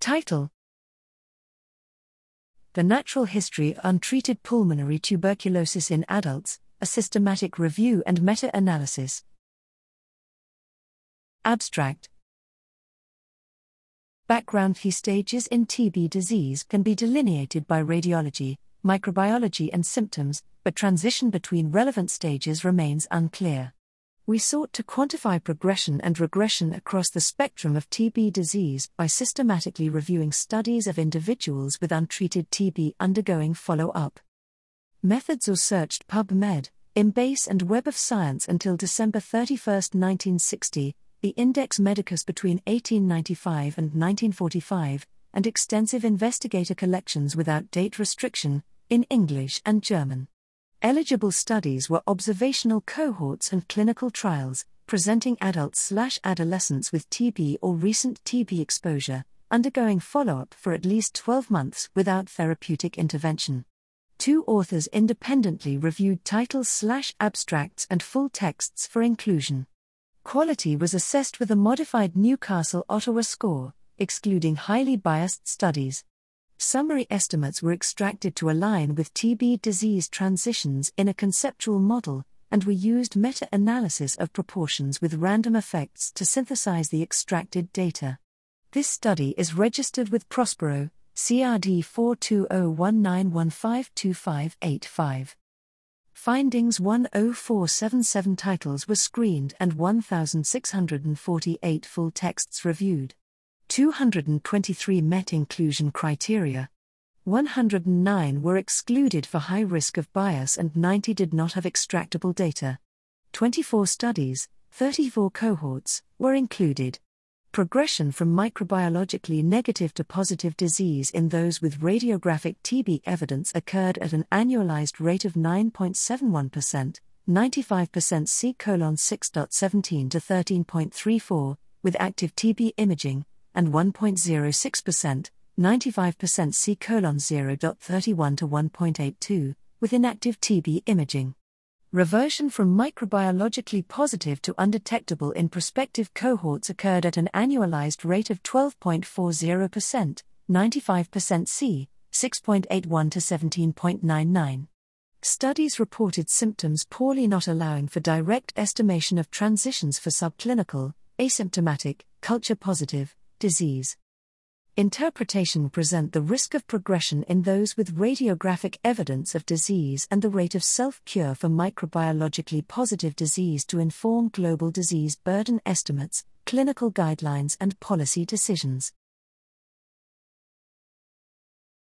Title The Natural History of Untreated Pulmonary Tuberculosis in Adults, a Systematic Review and Meta Analysis. Abstract Background key stages in TB disease can be delineated by radiology, microbiology, and symptoms, but transition between relevant stages remains unclear. We sought to quantify progression and regression across the spectrum of TB disease by systematically reviewing studies of individuals with untreated TB undergoing follow up. Methods or searched PubMed, Embase, and Web of Science until December 31, 1960, the Index Medicus between 1895 and 1945, and extensive investigator collections without date restriction, in English and German. Eligible studies were observational cohorts and clinical trials, presenting adults slash adolescents with TB or recent TB exposure, undergoing follow up for at least 12 months without therapeutic intervention. Two authors independently reviewed titles slash abstracts and full texts for inclusion. Quality was assessed with a modified Newcastle Ottawa score, excluding highly biased studies. Summary estimates were extracted to align with TB disease transitions in a conceptual model, and we used meta analysis of proportions with random effects to synthesize the extracted data. This study is registered with Prospero, CRD 42019152585. Findings 10477 titles were screened and 1,648 full texts reviewed. 223 met inclusion criteria. 109 were excluded for high risk of bias and 90 did not have extractable data. 24 studies, 34 cohorts, were included progression from microbiologically negative to positive disease in those with radiographic TB evidence occurred at an annualized rate of 9.71%, 95% C colon 6.17 to 13.34, with active TB imaging, and 1.06%, 95% C colon 0.31 to 1.82, with inactive TB imaging. Reversion from microbiologically positive to undetectable in prospective cohorts occurred at an annualized rate of 12.40%, 95% C, 6.81 to 17.99. Studies reported symptoms poorly not allowing for direct estimation of transitions for subclinical, asymptomatic, culture positive, disease interpretation present the risk of progression in those with radiographic evidence of disease and the rate of self cure for microbiologically positive disease to inform global disease burden estimates, clinical guidelines, and policy decisions.